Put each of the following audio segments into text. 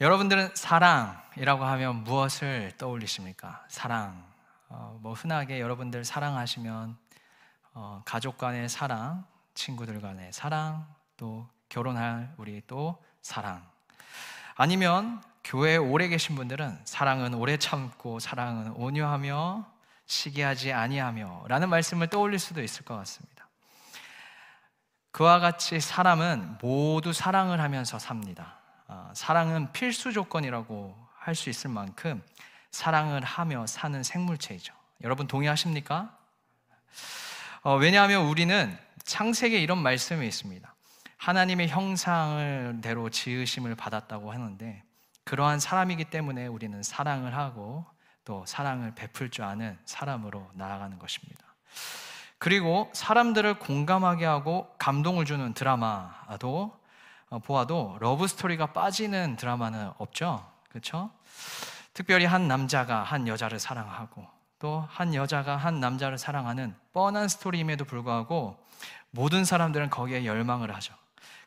여러분들은 사랑이라고 하면 무엇을 떠올리십니까? 사랑. 어, 뭐 흔하게 여러분들 사랑하시면 어, 가족 간의 사랑, 친구들 간의 사랑, 또 결혼할 우리 또 사랑. 아니면 교회에 오래 계신 분들은 사랑은 오래 참고 사랑은 온유하며 시기하지 아니하며 라는 말씀을 떠올릴 수도 있을 것 같습니다. 그와 같이 사람은 모두 사랑을 하면서 삽니다. 어, 사랑은 필수 조건이라고 할 수 있을 만큼 사랑을 하며 사는 생물체이죠. 여러분 동의하십니까? 어, 왜냐하면 우리는 창세기에 이런 말씀이 있습니다. 하나님의 형상을 대로 지으심을 받았다고 하는데 그러한 사람이기 때문에 우리는 사랑을 하고 또 사랑을 베풀 줄 아는 사람으로 나아가는 것입니다. 그리고 사람들을 공감하게 하고 감동을 주는 드라마도 어, 보아도 러브 스토리가 빠지는 드라마는 없죠. 그렇죠? 특별히 한 남자가 한 여자를 사랑하고 또 한 여자가 한 남자를 사랑하는 뻔한 스토리임에도 불구하고 모든 사람들은 거기에 열망을 하죠.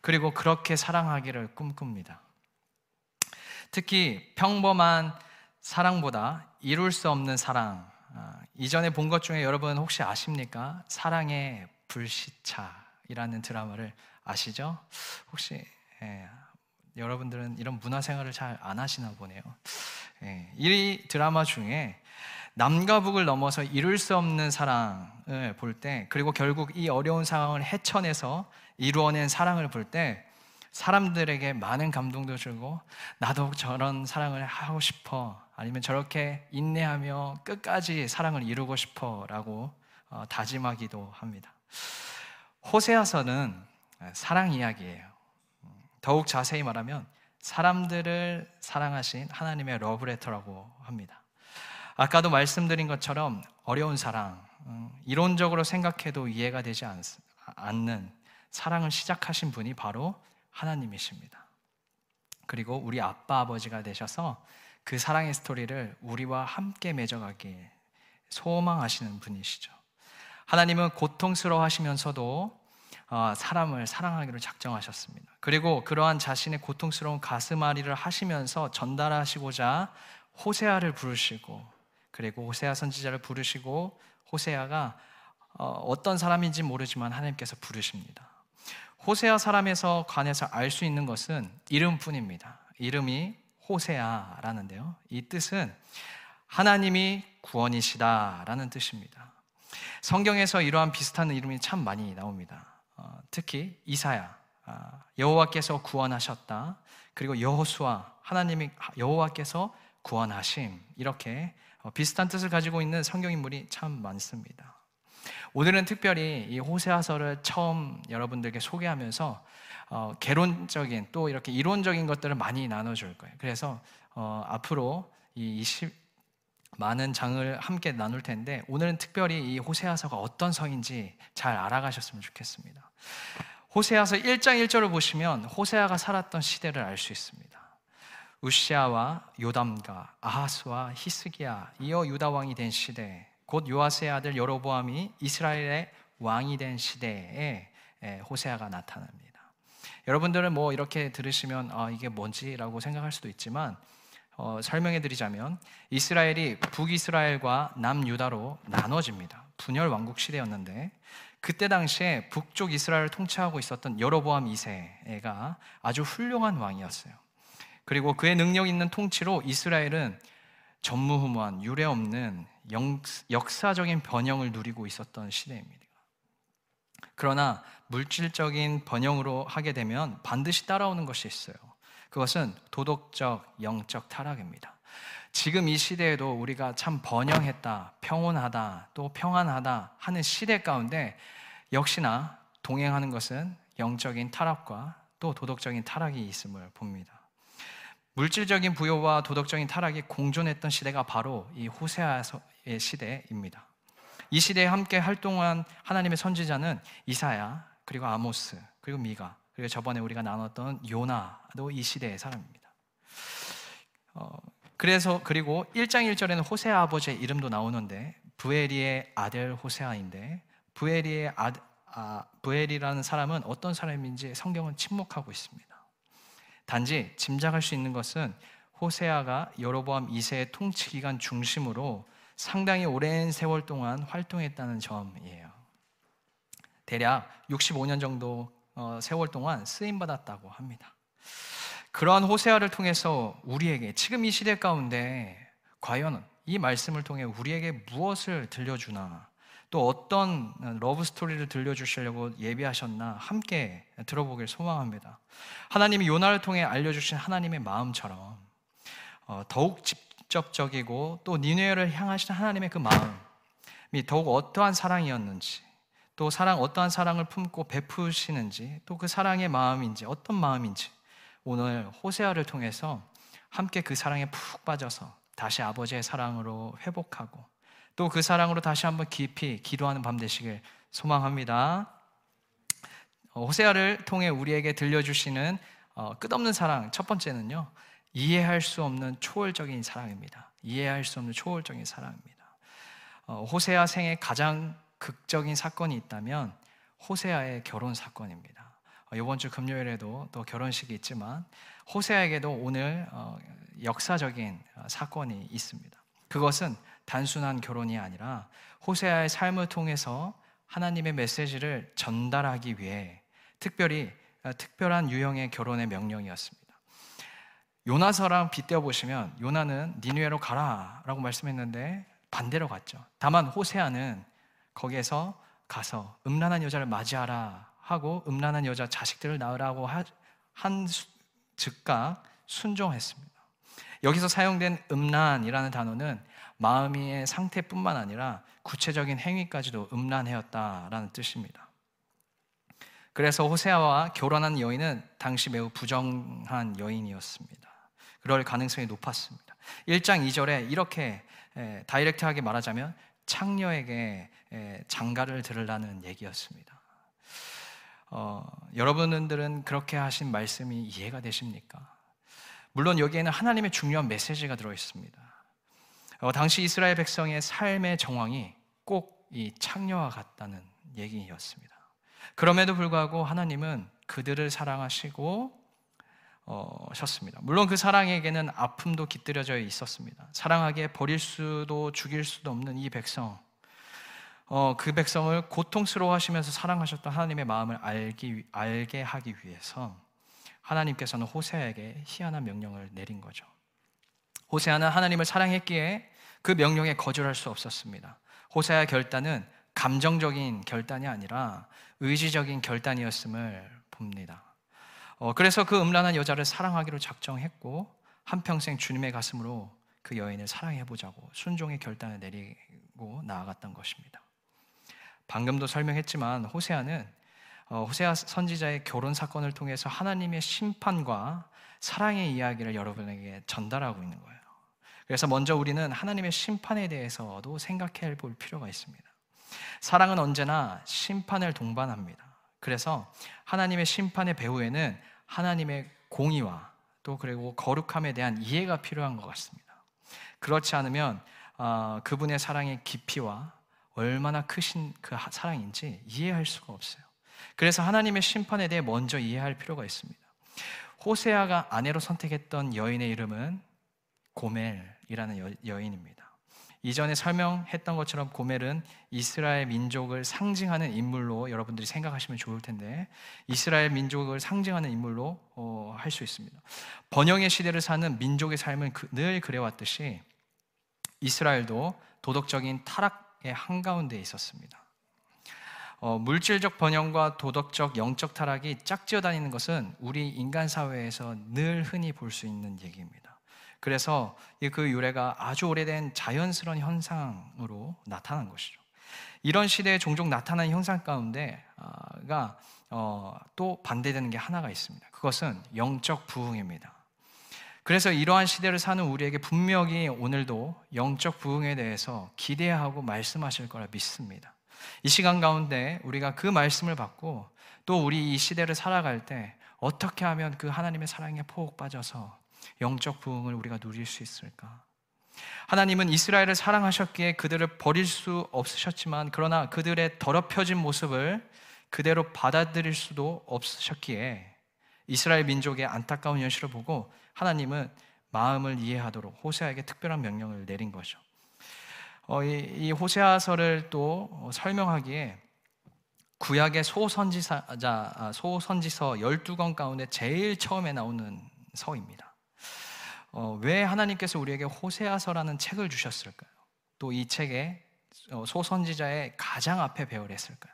그리고 그렇게 사랑하기를 꿈꿉니다. 특히 평범한 사랑보다 이룰 수 없는 사랑. 아, 이전에 본 것 중에 여러분 혹시 아십니까? 사랑의 불시착이라는 드라마를 아시죠? 혹시 예, 여러분들은 이런 문화 생활을 잘 안 하시나 보네요. 예, 이 드라마 중에 남과 북을 넘어서 이룰 수 없는 사랑을 볼 때, 그리고 결국 이 어려운 상황을 헤쳐내서 이루어낸 사랑을 볼 때, 사람들에게 많은 감동도 주고, 나도 저런 사랑을 하고 싶어. 아니면 저렇게 인내하며 끝까지 사랑을 이루고 싶어. 라고 어, 다짐하기도 합니다. 호세아서는 사랑 이야기예요. 더욱 자세히 말하면 사람들을 사랑하신 하나님의 러브레터라고 합니다. 아까도 말씀드린 것처럼 어려운 사랑, 음, 이론적으로 생각해도 이해가 되지 않는 사랑을 시작하신 분이 바로 하나님이십니다. 그리고 우리 아빠 아버지가 되셔서 그 사랑의 스토리를 우리와 함께 맺어가길 소망하시는 분이시죠. 하나님은 고통스러워 하시면서도 어, 사람을 사랑하기로 작정하셨습니다. 그리고 그러한 자신의 고통스러운 가슴앓이를 하시면서 전달하시고자 호세아를 부르시고 그리고 호세아 선지자를 부르시고 호세아가 어, 어떤 사람인지 모르지만 하나님께서 부르십니다. 호세아 사람에서 관해서 알 수 있는 것은 이름뿐입니다. 이름이 호세아라는데요. 이 뜻은 하나님이 구원이시다라는 뜻입니다. 성경에서 이러한 비슷한 이름이 참 많이 나옵니다. 어, 특히 이사야 아, 여호와께서 구원하셨다. 그리고 여호수아 하나님이 여호와께서 구원하심 이렇게 어, 비슷한 뜻을 가지고 있는 성경 인물이 참 많습니다. 오늘은 특별히 이 호세아서를 처음 여러분들께 소개하면서 어, 개론적인 또 이렇게 이론적인 것들을 많이 나눠줄 거예요. 그래서 어, 앞으로 이 20, 많은 장을 함께 나눌 텐데 오늘은 특별히 이 호세아서가 어떤 성인지 잘 알아가셨으면 좋겠습니다. 호세아서 1장 1절을 보시면 호세아가 살았던 시대를 알 수 있습니다. 우시아와 요담과 아하스와 히스기야 이어 유다 왕이 된 시대 곧 요아스의 아들 여로보암이 이스라엘의 왕이 된 시대에 호세아가 나타납니다. 여러분들은 뭐 이렇게 들으시면 아, 이게 뭔지라고 생각할 수도 있지만 어, 설명해 드리자면 이스라엘이 북이스라엘과 남유다로 나눠집니다. 분열 왕국 시대였는데 그때 당시에 북쪽 이스라엘을 통치하고 있었던 여로보암 2세가 아주 훌륭한 왕이었어요. 그리고 그의 능력 있는 통치로 이스라엘은 전무후무한 유례 없는 역사적인 번영을 누리고 있었던 시대입니다. 그러나 물질적인 번영으로 하게 되면 반드시 따라오는 것이 있어요. 그것은 도덕적, 영적 타락입니다. 지금 이 시대에도 우리가 참 번영했다, 평온하다, 또 평안하다 하는 시대 가운데 역시나 동행하는 것은 영적인 타락과 또 도덕적인 타락이 있음을 봅니다. 물질적인 부여와 도덕적인 타락이 공존했던 시대가 바로 이 호세아의 시대입니다. 이 시대에 함께 활동한 하나님의 선지자는 이사야, 그리고 아모스, 그리고 미가, 그리고 저번에 우리가 나눴던 요나도 이 시대의 사람입니다. 어, 그래서 그리고 1장 1절에는 호세아 아버지의 이름도 나오는데 부엘리의 아들 호세아인데 부엘리의 아, 아, 부엘이라는 사람은 어떤 사람인지 성경은 침묵하고 있습니다. 단지 짐작할 수 있는 것은 호세아가 여로보암 2세의 통치 기간 중심으로 상당히 오랜 세월 동안 활동했다는 점이에요. 대략 65년 정도 어, 세월 동안 쓰임 받았다고 합니다. 그러한 호세아를 통해서 우리에게 지금 이 시대 가운데 과연 이 말씀을 통해 우리에게 무엇을 들려주나 또 어떤 러브 스토리를 들려주시려고 예비하셨나 함께 들어보길 소망합니다. 하나님이 요나를 통해 알려주신 하나님의 마음처럼 어, 더욱 직접적이고 또 니느웨를 향하신 하나님의 그 마음이 더욱 어떠한 사랑이었는지 또 사랑 어떠한 사랑을 품고 베푸시는지 또 그 사랑의 마음인지 어떤 마음인지 오늘 호세아를 통해서 함께 그 사랑에 푹 빠져서 다시 아버지의 사랑으로 회복하고 또 그 사랑으로 다시 한번 깊이 기도하는 밤 되시길 소망합니다. 어, 호세아를 통해 우리에게 들려주시는 어, 끝없는 사랑 첫 번째는요 이해할 수 없는 초월적인 사랑입니다. 이해할 수 없는 초월적인 사랑입니다. 어, 호세아 생에 가장 극적인 사건이 있다면 호세아의 결혼 사건입니다. 이번 주 금요일에도 또 결혼식이 있지만 호세아에게도 오늘 역사적인 사건이 있습니다. 그것은 단순한 결혼이 아니라 호세아의 삶을 통해서 하나님의 메시지를 전달하기 위해 특별히 어, 특별한 유형의 결혼의 명령이었습니다. 요나서랑 빗대어 보시면 요나는 니누에로 가라라고 말씀했는데 반대로 갔죠. 다만 호세아는 거기에서 가서 음란한 여자를 맞이하라 하고 음란한 여자 자식들을 낳으라고 한 즉각 순종했습니다. 여기서 사용된 음란이라는 단어는 마음의 상태뿐만 아니라 구체적인 행위까지도 음란해였다라는 뜻입니다. 그래서 호세아와 결혼한 여인은 당시 매우 부정한 여인이었습니다. 그럴 가능성이 높았습니다. 1장 2절에 이렇게 다이렉트하게 말하자면 창녀에게 장가를 들으라는 얘기였습니다. 어, 여러분들은 그렇게 하신 말씀이 이해가 되십니까? 물론 여기에는 하나님의 중요한 메시지가 들어 있습니다. 어, 당시 이스라엘 백성의 삶의 정황이 꼭 이 창녀와 같다는 얘기였습니다. 그럼에도 불구하고 하나님은 그들을 사랑하시고 어, 셨습니다. 물론 그 사랑에게는 아픔도 깃들여져 있었습니다. 사랑하기에 버릴 수도 죽일 수도 없는 이 백성, 어, 그 백성을 고통스러워하시면서 사랑하셨던 하나님의 마음을 알기, 알게 하기 위해서 하나님께서는 호세아에게 희한한 명령을 내린 거죠. 호세아는 하나님을 사랑했기에 그 명령에 거절할 수 없었습니다. 호세아의 결단은 감정적인 결단이 아니라 의지적인 결단이었음을 봅니다. 어, 그래서 그 음란한 여자를 사랑하기로 작정했고 한평생 주님의 가슴으로 그 여인을 사랑해 보자고 순종의 결단을 내리고 나아갔던 것입니다. 방금도 설명했지만 호세아는 어, 호세아 선지자의 결혼 사건을 통해서 하나님의 심판과 사랑의 이야기를 여러분에게 전달하고 있는 거예요. 그래서 먼저 우리는 하나님의 심판에 대해서도 생각해 볼 필요가 있습니다. 사랑은 언제나 심판을 동반합니다. 그래서 하나님의 심판의 배후에는 하나님의 공의와 또 그리고 거룩함에 대한 이해가 필요한 것 같습니다. 그렇지 않으면 어, 그분의 사랑의 깊이와 얼마나 크신 그 사랑인지 이해할 수가 없어요. 그래서 하나님의 심판에 대해 먼저 이해할 필요가 있습니다. 호세아가 아내로 선택했던 여인의 이름은 고멜이라는 여, 인입니다 이전에 설명했던 것처럼 고멜은 이스라엘 민족을 상징하는 인물로 여러분들이 생각하시면 좋을 텐데 이스라엘 민족을 상징하는 인물로 어, 할 수 있습니다. 번영의 시대를 사는 민족의 삶은 그, 늘 그래왔듯이 이스라엘도 도덕적인 타락 한가운데 있었습니다. 어, 물질적 번영과 도덕적 영적 타락이 짝지어 다니는 것은 우리 인간 사회에서 늘 흔히 볼 수 있는 얘기입니다. 그래서 그 유래가 아주 오래된 자연스러운 현상으로 나타난 것이죠. 이런 시대에 종종 나타나는 현상 가운데가 어, 또 반대되는 게 하나가 있습니다. 그것은 영적 부흥입니다. 그래서 이러한 시대를 사는 우리에게 분명히 오늘도 영적 부흥에 대해서 기대하고 말씀하실 거라 믿습니다. 이 시간 가운데 우리가 그 말씀을 받고 또 우리 이 시대를 살아갈 때 어떻게 하면 그 하나님의 사랑에 포옥 빠져서 영적 부흥을 우리가 누릴 수 있을까? 하나님은 이스라엘을 사랑하셨기에 그들을 버릴 수 없으셨지만 그러나 그들의 더럽혀진 모습을 그대로 받아들일 수도 없으셨기에 이스라엘 민족의 안타까운 현실을 보고 하나님은 마음을 이해하도록 호세아에게 특별한 명령을 내린 거죠. 어, 이, 이 호세아서를 또 설명하기에 구약의 소선지자 아, 소선지서 12권 가운데 제일 처음에 나오는 서입니다. 어, 왜 하나님께서 우리에게 호세아서라는 책을 주셨을까요? 또 이 책에 어, 소선지자의 가장 앞에 배열 했을까요?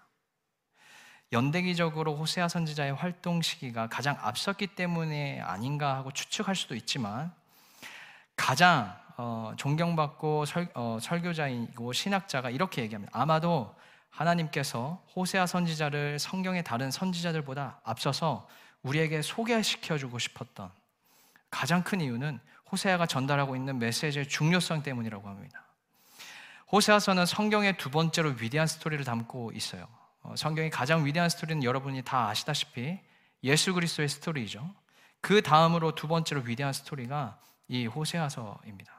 연대기적으로 호세아 선지자의 활동 시기가 가장 앞섰기 때문에 아닌가 하고 추측할 수도 있지만 가장 어, 존경받고 설, 어, 설교자이고 신학자가 이렇게 얘기합니다. 아마도 하나님께서 호세아 선지자를 성경의 다른 선지자들보다 앞서서 우리에게 소개시켜주고 싶었던 가장 큰 이유는 호세아가 전달하고 있는 메시지의 중요성 때문이라고 합니다. 호세아서는 성경의 두 번째로 위대한 스토리를 담고 있어요. 어, 성경의 가장 위대한 스토리는 여러분이 다 아시다시피 예수 그리스도의 스토리죠. 그 다음으로 두 번째로 위대한 스토리가 이 호세아서입니다.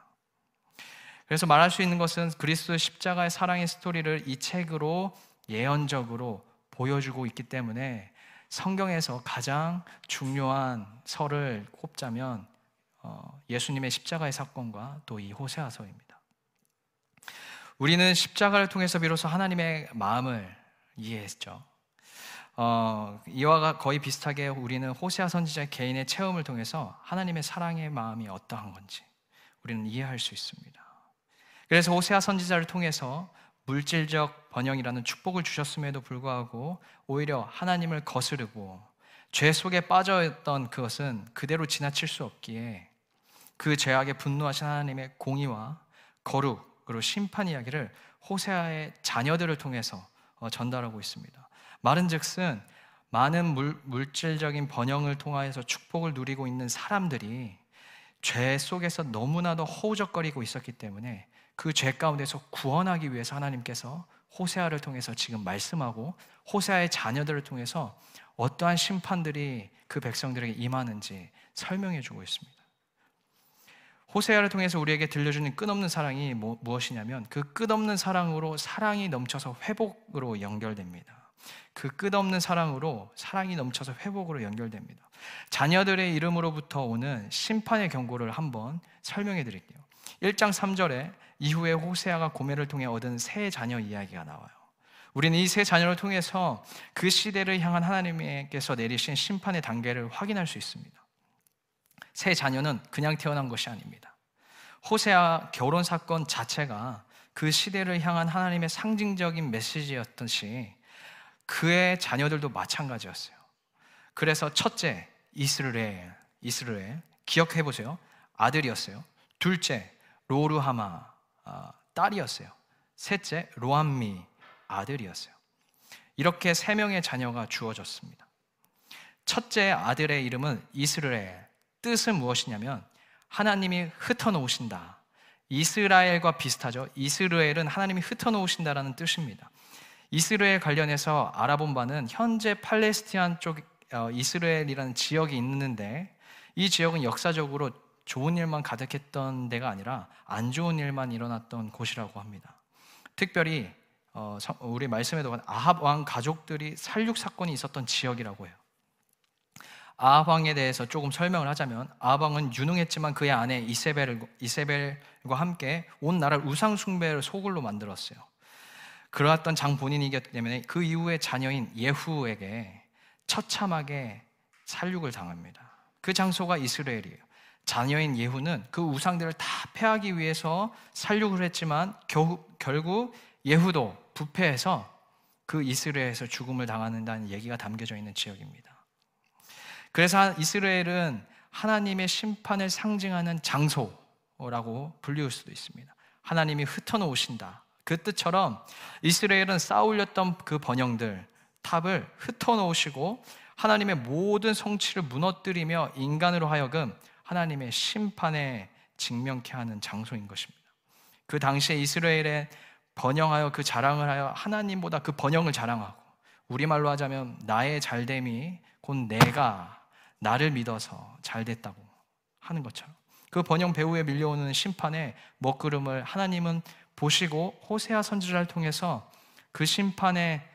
그래서 말할 수 있는 것은 그리스도 십자가의 사랑의 스토리를 이 책으로 예언적으로 보여주고 있기 때문에 성경에서 가장 중요한 설을 꼽자면 어, 예수님의 십자가의 사건과 또 이 호세아서입니다. 우리는 십자가를 통해서 비로소 하나님의 마음을 이해했죠. 어, 이와 거의 비슷하게 우리는 호세아 선지자 개인의 체험을 통해서 하나님의 사랑의 마음이 어떠한 건지 우리는 이해할 수 있습니다. 그래서 호세아 선지자를 통해서 물질적 번영이라는 축복을 주셨음에도 불구하고 오히려 하나님을 거스르고 죄 속에 빠져 있던 그것은 그대로 지나칠 수 없기에 그 죄악에 분노하신 하나님의 공의와 거룩으로 심판 이야기를 호세아의 자녀들을 통해서 어, 전달하고 있습니다. 말은즉슨 많은 물, 물질적인 번영을 통하여서 축복을 누리고 있는 사람들이 죄 속에서 너무나도 허우적거리고 있었기 때문에 그 죄 가운데서 구원하기 위해서 하나님께서 호세아를 통해서 지금 말씀하고 호세아의 자녀들을 통해서 어떠한 심판들이 그 백성들에게 임하는지 설명해 주고 있습니다. 호세아를 통해서 우리에게 들려주는 끝없는 사랑이 뭐, 무엇이냐면 그 끝없는 사랑으로 사랑이 넘쳐서 회복으로 연결됩니다. 그 끝없는 사랑으로 사랑이 넘쳐서 회복으로 연결됩니다. 자녀들의 이름으로부터 오는 심판의 경고를 한번 설명해 드릴게요. 1장 3절에 이후에 호세아가 고매를 통해 얻은 새 자녀 이야기가 나와요. 우리는 이새 자녀를 통해서 그 시대를 향한 하나님께서 내리신 심판의 단계를 확인할 수 있습니다. 새 자녀는 그냥 태어난 것이 아닙니다. 호세아 결혼 사건 자체가 그 시대를 향한 하나님의 상징적인 메시지였듯이 그의 자녀들도 마찬가지였어요. 그래서 첫째 이스르엘, 이스르엘 기억해 보세요. 아들이었어요. 둘째 로르하마 아, 딸이었어요. 셋째 로암미 아들이었어요. 이렇게 세 명의 자녀가 주어졌습니다. 첫째 아들의 이름은 이스라엘. 뜻은 무엇이냐면 하나님이 흩어놓으신다. 이스라엘과 비슷하죠. 이스라엘은 하나님이 흩어놓으신다라는 뜻입니다. 이스라엘 관련해서 알아본 바는 현재 팔레스티안 쪽 어, 이스라엘이라는 지역이 있는데 이 지역은 역사적으로 좋은 일만 가득했던 데가 아니라 안 좋은 일만 일어났던 곳이라고 합니다. 특별히 어, 우리 말씀에도 아합 왕 가족들이 살육 사건이 있었던 지역이라고 해요. 아합 왕에 대해서 조금 설명을 하자면 아합 왕은 유능했지만 그의 아내 이세벨 이세벨과 함께 온 나라를 우상 숭배를 소굴로 만들었어요. 그러했던 장 본인이기 때문에 그 이후에 자녀인 예후에게 처참하게 살육을 당합니다. 그 장소가 이스라엘이에요. 자녀인 예후는 그 우상들을 다 패하기 위해서 살육을 했지만 겨우, 결국 예후도 부패해서 그 이스라엘에서 죽음을 당하는다는 얘기가 담겨져 있는 지역입니다. 그래서 이스라엘은 하나님의 심판을 상징하는 장소라고 불리울 수도 있습니다. 하나님이 흩어놓으신다. 그 뜻처럼 이스라엘은 쌓아올렸던 그 번영들, 탑을 흩어놓으시고 하나님의 모든 성취를 무너뜨리며 인간으로 하여금 하나님의 심판에 직면케 하는 장소인 것입니다. 그 당시에 이스라엘에 번영하여 그 자랑을 하여 하나님보다 그 번영을 자랑하고 우리말로 하자면 나의 잘됨이 곧 내가 나를 믿어서 잘 됐다고 하는 것처럼 그 번영 배후에 밀려오는 심판의 먹구름을 하나님은 보시고 호세아 선지자를 통해서 그 심판에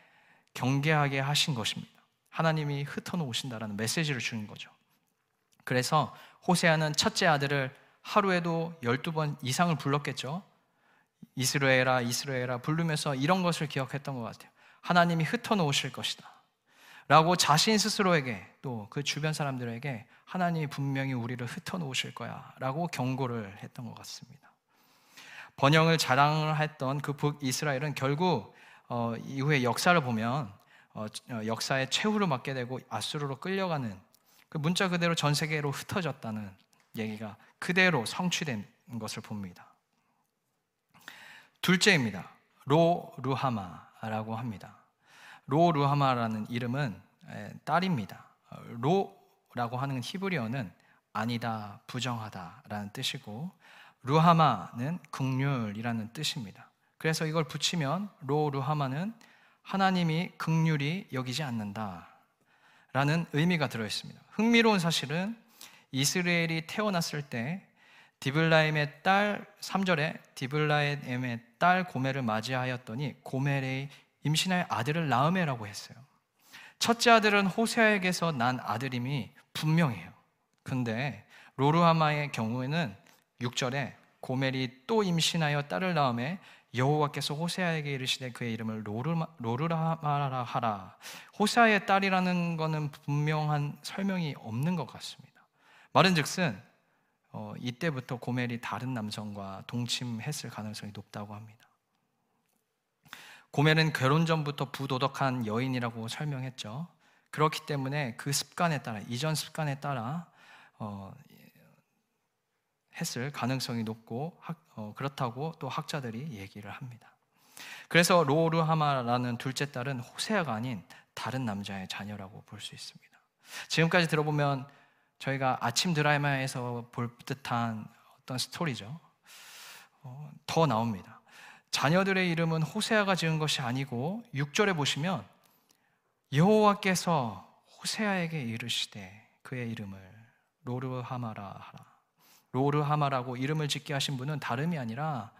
경계하게 하신 것입니다. 하나님이 흩어놓으신다라는 메시지를 주는 거죠. 그래서 호세아는 첫째 아들을 하루에도 12번 이상을 불렀겠죠. 이스라엘아 이스라엘아 부르면서 이런 것을 기억했던 것 같아요. 하나님이 흩어놓으실 것이다. 라고 자신 스스로에게 또 그 주변 사람들에게 하나님이 분명히 우리를 흩어놓으실 거야 라고 경고를 했던 것 같습니다. 번영을 자랑을 했던 그 북이스라엘은 결국 어, 이후에 역사를 보면 어, 어 역사의 최후를 맞게 되고 아수르로 끌려가는 그 문자 그대로 전 세계로 흩어졌다는 얘기가 그대로 성취된 것을 봅니다. 둘째입니다. 로 루하마라고 합니다. 로 루하마라는 이름은 딸입니다. 로라고 하는 히브리어는 아니다, 부정하다라는 뜻이고 루하마는 극률이라는 뜻입니다. 그래서 이걸 붙이면 로 루하마는 하나님이 극률이 여기지 않는다 라는 의미가 들어 있습니다. 흥미로운 사실은 이스라엘이 태어났을 때 디블라임의 딸 3절에 디블라임의 딸 고멜을 맞이하였더니 고멜의 임신하여 아들을 낳음해라고 했어요. 첫째 아들은 호세아에게서 난 아들임이 분명해요. 근데 로르하마의 경우에는 6절에 고멜이 또 임신하여 딸을 낳음에 여호와께서 호세아에게 이르시되 그의 이름을 로르라마라 하라. 호세아의 딸이라는 것은 분명한 설명이 없는 것 같습니다. 말은즉슨 어, 이때부터 고멜이 다른 남성과 동침했을 가능성이 높다고 합니다. 고멜은 결혼 전부터 부도덕한 여인이라고 설명했죠. 그렇기 때문에 그 습관에 따라 이전 습관에 따라 어, 했을 가능성이 높고 학, 어, 그렇다고 또 학자들이 얘기를 합니다. 그래서 로르하마라는 둘째 딸은 호세아가 아닌 다른 남자의 자녀라고 볼 수 있습니다. 지금까지 들어보면 저희가 아침 드라마에서 볼 듯한 어떤 스토리죠. 어, 더 나옵니다. 자녀들의 이름은 호세아가 지은 것이 아니고 6절에 보시면 여호와께서 호세아에게 이르시되 그의 이름을 로르하마라 하라. 로르하마라고 이름을 짓게 하신 분은 다름이 아니라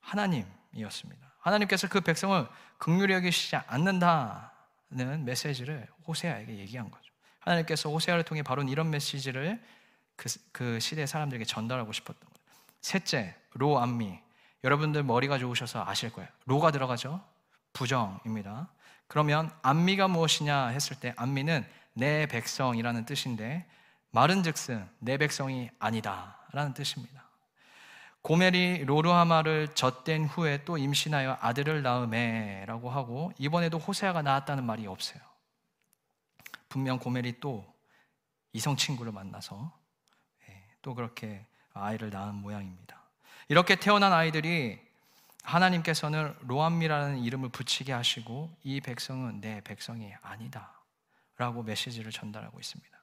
하나님이었습니다. 하나님께서 그 백성을 극률히 여기시지 않는다는 메시지를 호세아에게 얘기한 거죠. 하나님께서 호세아를 통해 바로 이런 메시지를 그, 그 시대 사람들에게 전달하고 싶었던 거예요. 셋째, 로 안미. 여러분들 머리가 좋으셔서 아실 거예요. 로가 들어가죠? 부정입니다. 그러면 안미가 무엇이냐 했을 때 안미는 내 백성이라는 뜻인데 말은즉슨 내 백성이 아니다 라는 뜻입니다. 고멜이 로르하마를 젖댄 후에 또 임신하여 아들을 낳음에 라고 하고 이번에도 호세아가 낳았다는 말이 없어요. 분명 고멜이 또 이성 친구를 만나서 예, 또 그렇게 아이를 낳은 모양입니다. 이렇게 태어난 아이들이 하나님께서는 로암미라는 이름을 붙이게 하시고 이 백성은 내 백성이 아니다. 라고 메시지를 전달하고 있습니다.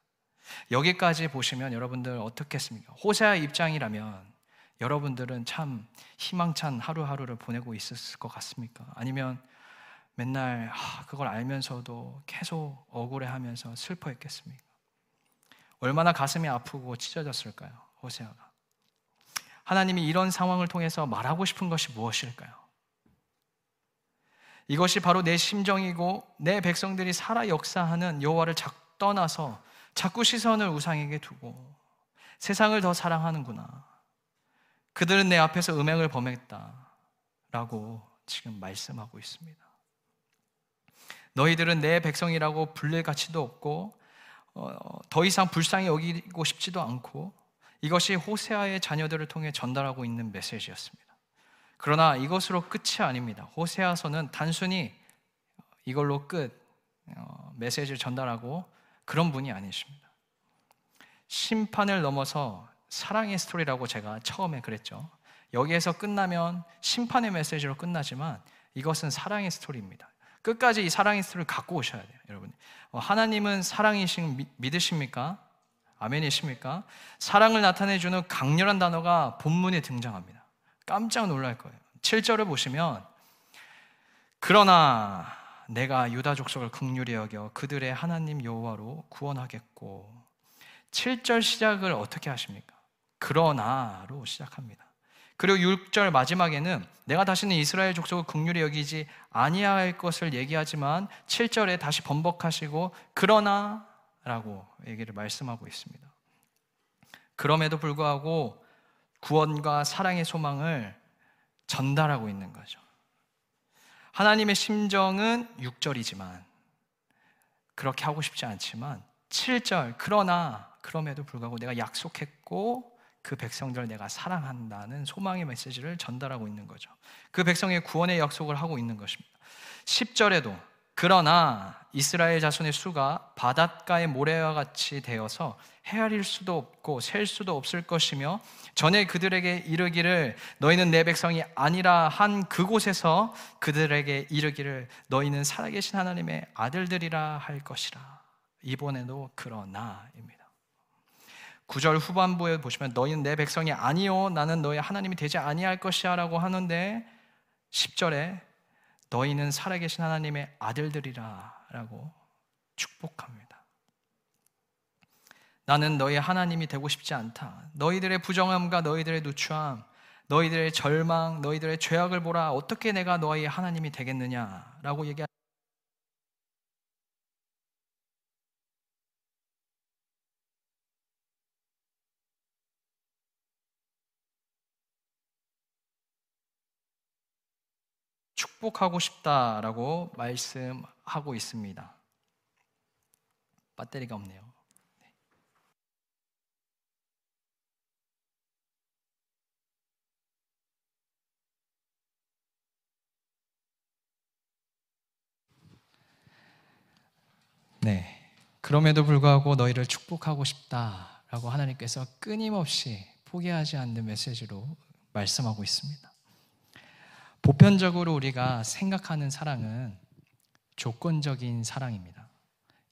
여기까지 보시면 여러분들 어떻겠습니까? 호세아 입장이라면 여러분들은 참 희망찬 하루하루를 보내고 있었을 것 같습니까? 아니면 맨날 그걸 알면서도 계속 억울해하면서 슬퍼했겠습니까? 얼마나 가슴이 아프고 찢어졌을까요? 호세아가. 하나님이 이런 상황을 통해서 말하고 싶은 것이 무엇일까요? 이것이 바로 내 심정이고 내 백성들이 살아 역사하는 여호와를 떠나서 자꾸 시선을 우상에게 두고 세상을 더 사랑하는구나. 그들은 내 앞에서 음행을 범했다. 라고 지금 말씀하고 있습니다. 너희들은 내 백성이라고 불릴 가치도 없고 어, 더 이상 불쌍히 여기고 싶지도 않고 이것이 호세아의 자녀들을 통해 전달하고 있는 메시지였습니다. 그러나 이것으로 끝이 아닙니다. 호세아서는 단순히 이걸로 끝 어, 메시지를 전달하고 그런 분이 아니십니다. 심판을 넘어서 사랑의 스토리라고 제가 처음에 그랬죠. 여기에서 끝나면 심판의 메시지로 끝나지만 이것은 사랑의 스토리입니다. 끝까지 이 사랑의 스토리를 갖고 오셔야 돼요, 여러분. 어, 하나님은 사랑이신 믿으십니까? 아멘이십니까? 사랑을 나타내주는 강렬한 단어가 본문에 등장합니다. 깜짝 놀랄 거예요. 7절을 보시면 그러나 내가 유다 족속을 극률히 여겨 그들의 하나님 여호와로 구원하겠고 7절 시작을 어떻게 하십니까? 그러나로 시작합니다. 그리고 6절 마지막에는 내가 다시는 이스라엘 족속을 극률히 여기지 아니할 것을 얘기하지만 7절에 다시 번복하시고 그러나 라고 얘기를 말씀하고 있습니다. 그럼에도 불구하고 구원과 사랑의 소망을 전달하고 있는 거죠. 하나님의 심정은 6절이지만 그렇게 하고 싶지 않지만 7절 그러나 그럼에도 불구하고 내가 약속했고 그 백성들을 내가 사랑한다는 소망의 메시지를 전달하고 있는 거죠. 그 백성의 구원의 약속을 하고 있는 것입니다. 10절에도 그러나 이스라엘 자손의 수가 바닷가의 모래와 같이 되어서 헤아릴 수도 없고 셀 수도 없을 것이며 전에 그들에게 이르기를 너희는 내 백성이 아니라 한 그곳에서 그들에게 이르기를 너희는 살아계신 하나님의 아들들이라 할 것이라. 이번에도 그러나입니다. 9절 후반부에 보시면 너희는 내 백성이 아니요 나는 너희 하나님이 되지 아니할 것이야라고 하는데 10절에 너희는 살아계신 하나님의 아들들이라 라고 축복합니다. 나는 너희 하나님이 되고 싶지 않다. 너희들의 부정함과 너희들의 누추함, 너희들의 절망, 너희들의 죄악을 보라. 어떻게 내가 너희 하나님이 되겠느냐 라고 얘기하 축복하고 싶다라고 말씀하고 있습니다. 배터리가 없네요. 네. 그럼에도 불구하고 너희를 축복하고 싶다라고 하나님께서 끊임없이 포기하지 않는 메시지로 말씀하고 있습니다. 보편적으로 우리가 생각하는 사랑은 조건적인 사랑입니다.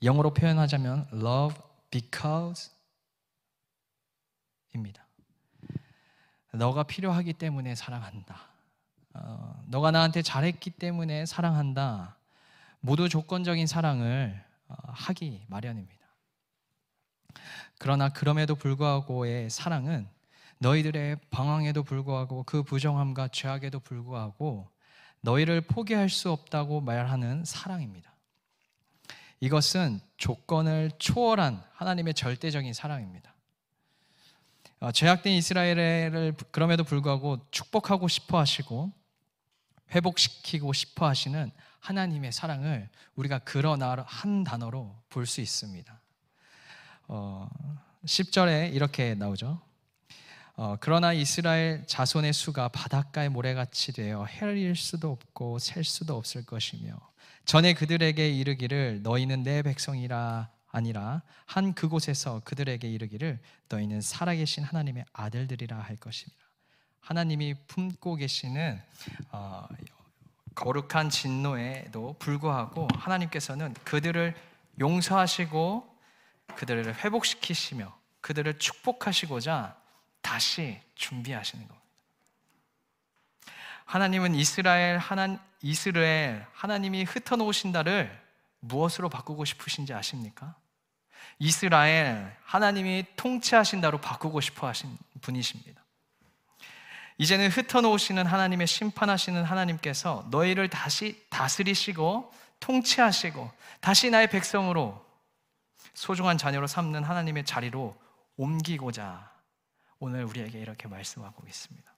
영어로 표현하자면 love because 입니다. 너가 필요하기 때문에 사랑한다. 어, 너가 나한테 잘했기 때문에 사랑한다. 모두 조건적인 사랑을 어, 하기 마련입니다. 그러나 그럼에도 불구하고의 사랑은 너희들의 방황에도 불구하고 그 부정함과 죄악에도 불구하고 너희를 포기할 수 없다고 말하는 사랑입니다. 이것은 조건을 초월한 하나님의 절대적인 사랑입니다. 어, 죄악된 이스라엘을 그럼에도 불구하고 축복하고 싶어 하시고 회복시키고 싶어 하시는 하나님의 사랑을 우리가 그러나 한 단어로 볼 수 있습니다. 어, 10절에 이렇게 나오죠. 어, 그러나 이스라엘 자손의 수가 바닷가의 모래같이 되어 헤릴 수도 없고 셀 수도 없을 것이며 전에 그들에게 이르기를 너희는 내 백성이라 아니라 한 그곳에서 그들에게 이르기를 너희는 살아계신 하나님의 아들들이라 할 것이니라. 하나님이 품고 계시는 어, 거룩한 진노에도 불구하고 하나님께서는 그들을 용서하시고 그들을 회복시키시며 그들을 축복하시고자 다시 준비하시는 겁니다. 하나님은 이스라엘 하나 이스라엘 하나님이 흩어놓으신다를 무엇으로 바꾸고 싶으신지 아십니까? 이스라엘 하나님이 통치하신다로 바꾸고 싶어 하신 분이십니다. 이제는 흩어놓으시는 하나님의 심판하시는 하나님께서 너희를 다시 다스리시고 통치하시고 다시 나의 백성으로 소중한 자녀로 삼는 하나님의 자리로 옮기고자 오늘 우리에게 이렇게 말씀하고 있습니다.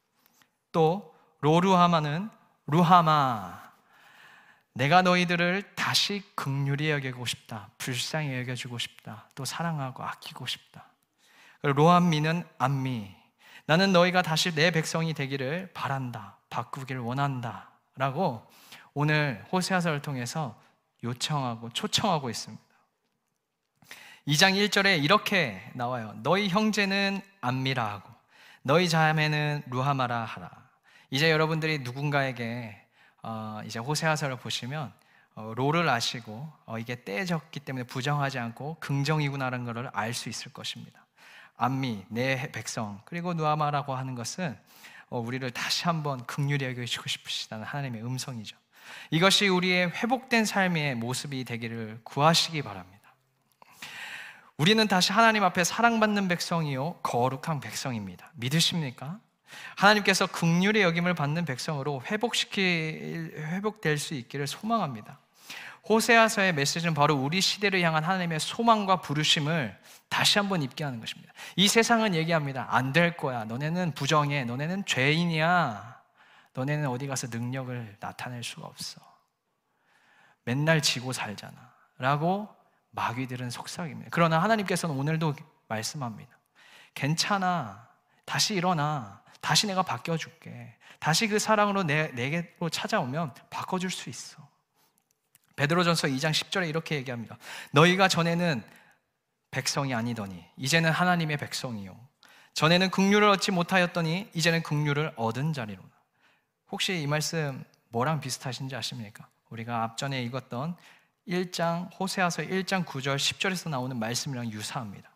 또 로루하마는 루하마 내가 너희들을 다시 극률히 여기고 싶다. 불쌍히 여겨주고 싶다. 또 사랑하고 아끼고 싶다. 로함미는 암미 나는 너희가 다시 내 백성이 되기를 바란다. 바꾸기를 원한다. 라고 오늘 호세아서를 통해서 요청하고 초청하고 있습니다. 2장 1절에 이렇게 나와요. 너희 형제는 안미라 하고 너희 자매는 루하마라 하라. 이제 여러분들이 누군가에게 어, 이제 호세아서를 보시면 어, 롤을 아시고 어, 이게 떼졌기 때문에 부정하지 않고 긍정이구나라는 것을 알 수 있을 것입니다. 안미, 내 백성 그리고 누아마라고 하는 것은 어, 우리를 다시 한번 극률히 여기시고 싶으시다는 하나님의 음성이죠. 이것이 우리의 회복된 삶의 모습이 되기를 구하시기 바랍니다. 우리는 다시 하나님 앞에 사랑받는 백성이요 거룩한 백성입니다. 믿으십니까? 하나님께서 극률의 여김을 받는 백성으로 회복시킬 회복될 수 있기를 소망합니다. 호세아서의 메시지는 바로 우리 시대를 향한 하나님의 소망과 부르심을 다시 한번 입게 하는 것입니다. 이 세상은 얘기합니다. 안 될 거야. 너네는 부정해. 너네는 죄인이야. 너네는 어디 가서 능력을 나타낼 수가 없어. 맨날 지고 살잖아. 라고 마귀들은 속삭입니다. 그러나 하나님께서는 오늘도 말씀합니다. 괜찮아. 다시 일어나. 다시 내가 바뀌어줄게. 다시 그 사랑으로 내, 내게로 찾아오면 바꿔줄 수 있어. 베드로전서 2장 10절에 이렇게 얘기합니다. 너희가 전에는 백성이 아니더니 이제는 하나님의 백성이요. 전에는 긍휼을 얻지 못하였더니 이제는 긍휼을 얻은 자리로다. 혹시 이 말씀 뭐랑 비슷하신지 아십니까? 우리가 앞전에 읽었던 1장 호세아서 1장 9절 10절에서 나오는 말씀이랑 유사합니다.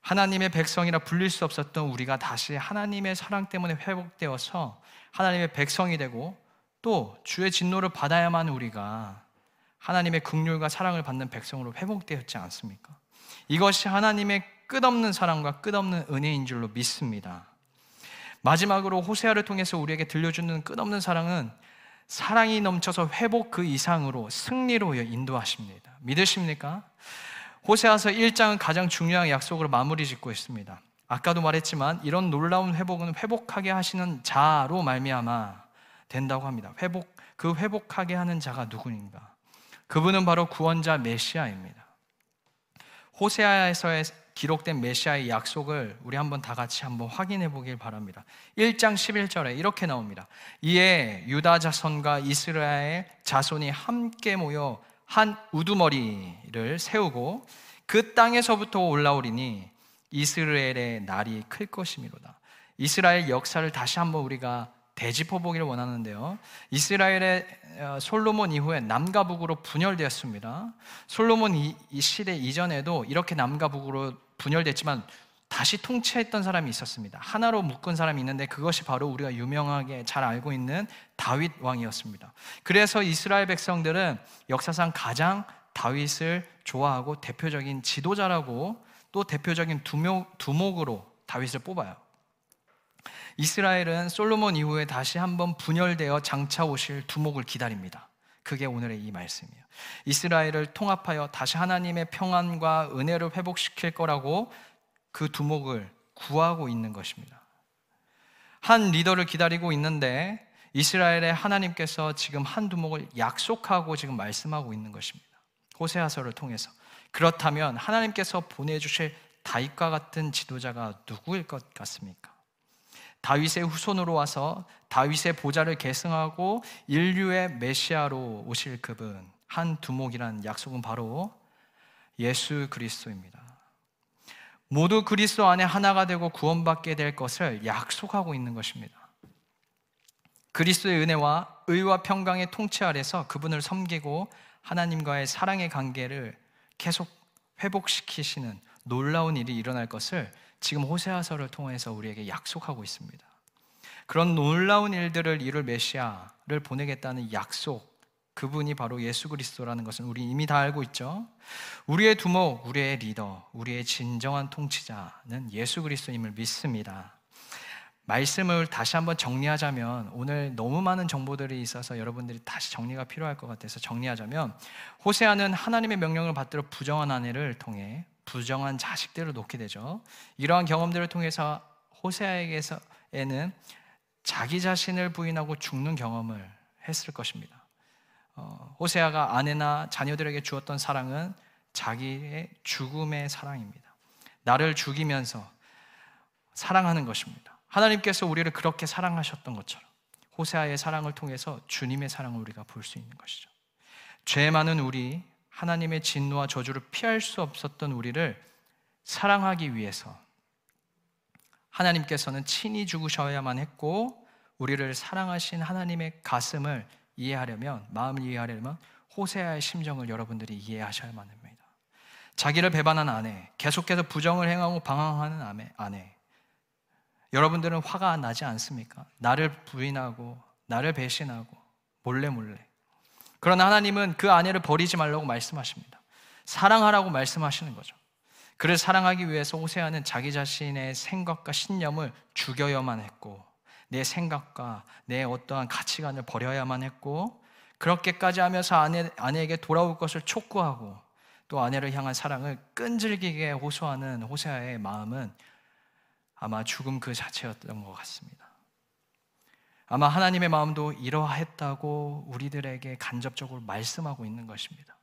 하나님의 백성이라 불릴 수 없었던 우리가 다시 하나님의 사랑 때문에 회복되어서 하나님의 백성이 되고 또 주의 진노를 받아야만 우리가 하나님의 긍휼과 사랑을 받는 백성으로 회복되었지 않습니까? 이것이 하나님의 끝없는 사랑과 끝없는 은혜인 줄로 믿습니다. 마지막으로 호세아를 통해서 우리에게 들려주는 끝없는 사랑은 사랑이 넘쳐서 회복 그 이상으로 승리로 인도하십니다. 믿으십니까? 호세아서 1장은 가장 중요한 약속으로 마무리 짓고 있습니다. 아까도 말했지만 이런 놀라운 회복은 회복하게 하시는 자로 말미암아 된다고 합니다. 회복 그 회복하게 하는 자가 누구인가? 그분은 바로 구원자 메시아입니다. 호세아에서 기록된 메시아의 약속을 우리 한번 다 같이 한번 확인해 보길 바랍니다. 1장 11절에 이렇게 나옵니다. 이에 유다 자손과 이스라엘 자손이 함께 모여 한 우두머리를 세우고 그 땅에서부터 올라오리니 이스라엘의 날이 클 것이미로다. 이스라엘 역사를 다시 한번 우리가 되짚어 보기를 원하는데요. 이스라엘의 어, 솔로몬 이후에 남과 북으로 분열되었습니다. 솔로몬 이, 시대 이전에도 이렇게 남과 북으로 분열됐지만 다시 통치했던 사람이 있었습니다. 하나로 묶은 사람이 있는데 그것이 바로 우리가 유명하게 잘 알고 있는 다윗 왕이었습니다. 그래서 이스라엘 백성들은 역사상 가장 다윗을 좋아하고 대표적인 지도자라고 또 대표적인 두목, 두목으로 다윗을 뽑아요. 이스라엘은 솔로몬 이후에 다시 한번 분열되어 장차 오실 두목을 기다립니다. 그게 오늘의 이 말씀이에요. 이스라엘을 통합하여 다시 하나님의 평안과 은혜를 회복시킬 거라고 그 두목을 구하고 있는 것입니다. 한 리더를 기다리고 있는데 이스라엘의 하나님께서 지금 한 두목을 약속하고 지금 말씀하고 있는 것입니다. 호세아서를 통해서. 그렇다면 하나님께서 보내주실 다윗과 같은 지도자가 누구일 것 같습니까? 다윗의 후손으로 와서 다윗의 보좌를 계승하고 인류의 메시아로 오실 그분 한 두목이란 약속은 바로 예수 그리스도입니다. 모두 그리스도 안에 하나가 되고 구원받게 될 것을 약속하고 있는 것입니다. 그리스도의 은혜와 의와 평강의 통치 아래서 그분을 섬기고 하나님과의 사랑의 관계를 계속 회복시키시는 놀라운 일이 일어날 것을 지금 호세아서를 통해서 우리에게 약속하고 있습니다. 그런 놀라운 일들을 이룰 메시아를 보내겠다는 약속, 그분이 바로 예수 그리스도라는 것은 우리 이미 다 알고 있죠. 우리의 두목, 우리의 리더, 우리의 진정한 통치자는 예수 그리스도임을 믿습니다. 말씀을 다시 한번 정리하자면 오늘 너무 많은 정보들이 있어서 여러분들이 다시 정리가 필요할 것 같아서 정리하자면 호세아는 하나님의 명령을 받들어 부정한 아내를 통해 부정한 자식들을 놓게 되죠. 이러한 경험들을 통해서 호세아에게서에는 자기 자신을 부인하고 죽는 경험을 했을 것입니다. 어, 호세아가 아내나 자녀들에게 주었던 사랑은 자기의 죽음의 사랑입니다. 나를 죽이면서 사랑하는 것입니다. 하나님께서 우리를 그렇게 사랑하셨던 것처럼 호세아의 사랑을 통해서 주님의 사랑을 우리가 볼 수 있는 것이죠. 죄 많은 우리, 하나님의 진노와 저주를 피할 수 없었던 우리를 사랑하기 위해서 하나님께서는 친히 죽으셔야만 했고 우리를 사랑하신 하나님의 가슴을 이해하려면 마음을 이해하려면 호세아의 심정을 여러분들이 이해하셔야만 합니다. 자기를 배반한 아내, 계속해서 부정을 행하고 방황하는 아내. 여러분들은 화가 나지 않습니까? 나를 부인하고 나를 배신하고 몰래 몰래. 그러나 하나님은 그 아내를 버리지 말라고 말씀하십니다. 사랑하라고 말씀하시는 거죠. 그를 사랑하기 위해서 호세아는 자기 자신의 생각과 신념을 죽여야만 했고 내 생각과 내 어떠한 가치관을 버려야만 했고 그렇게까지 하면서 아내, 아내에게 돌아올 것을 촉구하고 또 아내를 향한 사랑을 끈질기게 호소하는 호세아의 마음은 아마 죽음 그 자체였던 것 같습니다. 아마 하나님의 마음도 이러했다고 우리들에게 간접적으로 말씀하고 있는 것입니다.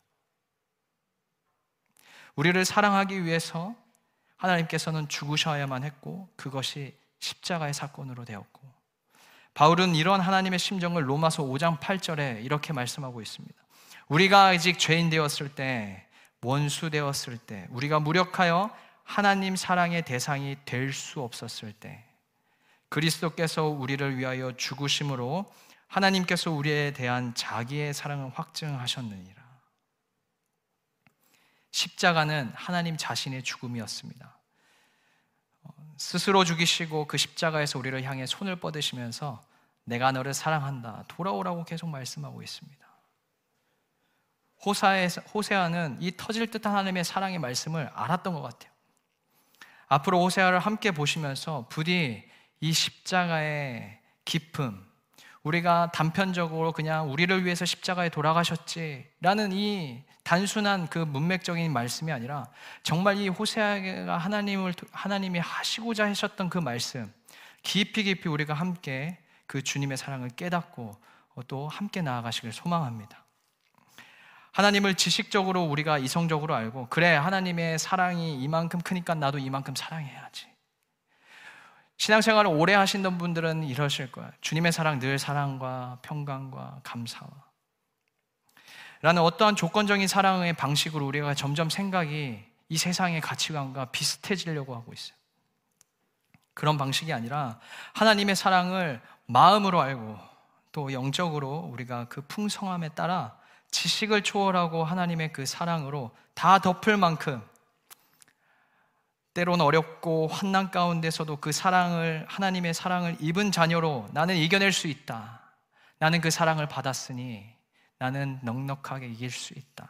우리를 사랑하기 위해서 하나님께서는 죽으셔야만 했고 그것이 십자가의 사건으로 되었고 바울은 이런 하나님의 심정을 로마서 5장 8절에 이렇게 말씀하고 있습니다. 우리가 아직 죄인 되었을 때 원수 되었을 때 우리가 무력하여 하나님 사랑의 대상이 될 수 없었을 때 그리스도께서 우리를 위하여 죽으심으로 하나님께서 우리에 대한 자기의 사랑을 확증하셨느니라. 십자가는 하나님 자신의 죽음이었습니다. 어, 스스로 죽이시고 그 십자가에서 우리를 향해 손을 뻗으시면서 내가 너를 사랑한다. 돌아오라고 계속 말씀하고 있습니다. 호사에, 호세아는 이 터질 듯한 하나님의 사랑의 말씀을 알았던 것 같아요. 앞으로 호세아를 함께 보시면서 부디 이 십자가의 기쁨, 우리가 단편적으로 그냥 우리를 위해서 십자가에 돌아가셨지라는 이 단순한 그 문맥적인 말씀이 아니라 정말 이 호세아가 하나님을 하나님이 하시고자 하셨던 그 말씀 깊이 깊이 우리가 함께 그 주님의 사랑을 깨닫고 또 함께 나아가시길 소망합니다. 하나님을 지식적으로 우리가 이성적으로 알고 그래 하나님의 사랑이 이만큼 크니까 나도 이만큼 사랑해야지. 신앙생활을 오래 하신 분들은 이러실 거야. 주님의 사랑 늘 사랑과 평강과 감사와 라는 어떠한 조건적인 사랑의 방식으로 우리가 점점 생각이 이 세상의 가치관과 비슷해지려고 하고 있어요. 그런 방식이 아니라 하나님의 사랑을 마음으로 알고 또 영적으로 우리가 그 풍성함에 따라 지식을 초월하고 하나님의 그 사랑으로 다 덮을 만큼 때론 어렵고 환난 가운데서도 그 사랑을 하나님의 사랑을 입은 자녀로 나는 이겨낼 수 있다. 나는 그 사랑을 받았으니 나는 넉넉하게 이길 수 있다.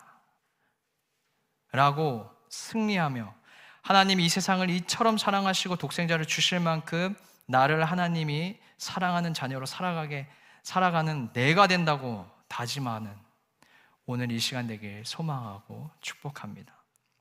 라고 승리하며 하나님이 이 세상을 이처럼 사랑하시고 독생자를 주실 만큼 나를 하나님이 사랑하는 자녀로 살아가게 살아가는 내가 된다고 다짐하는 오늘 이 시간 되길 소망하고 축복합니다.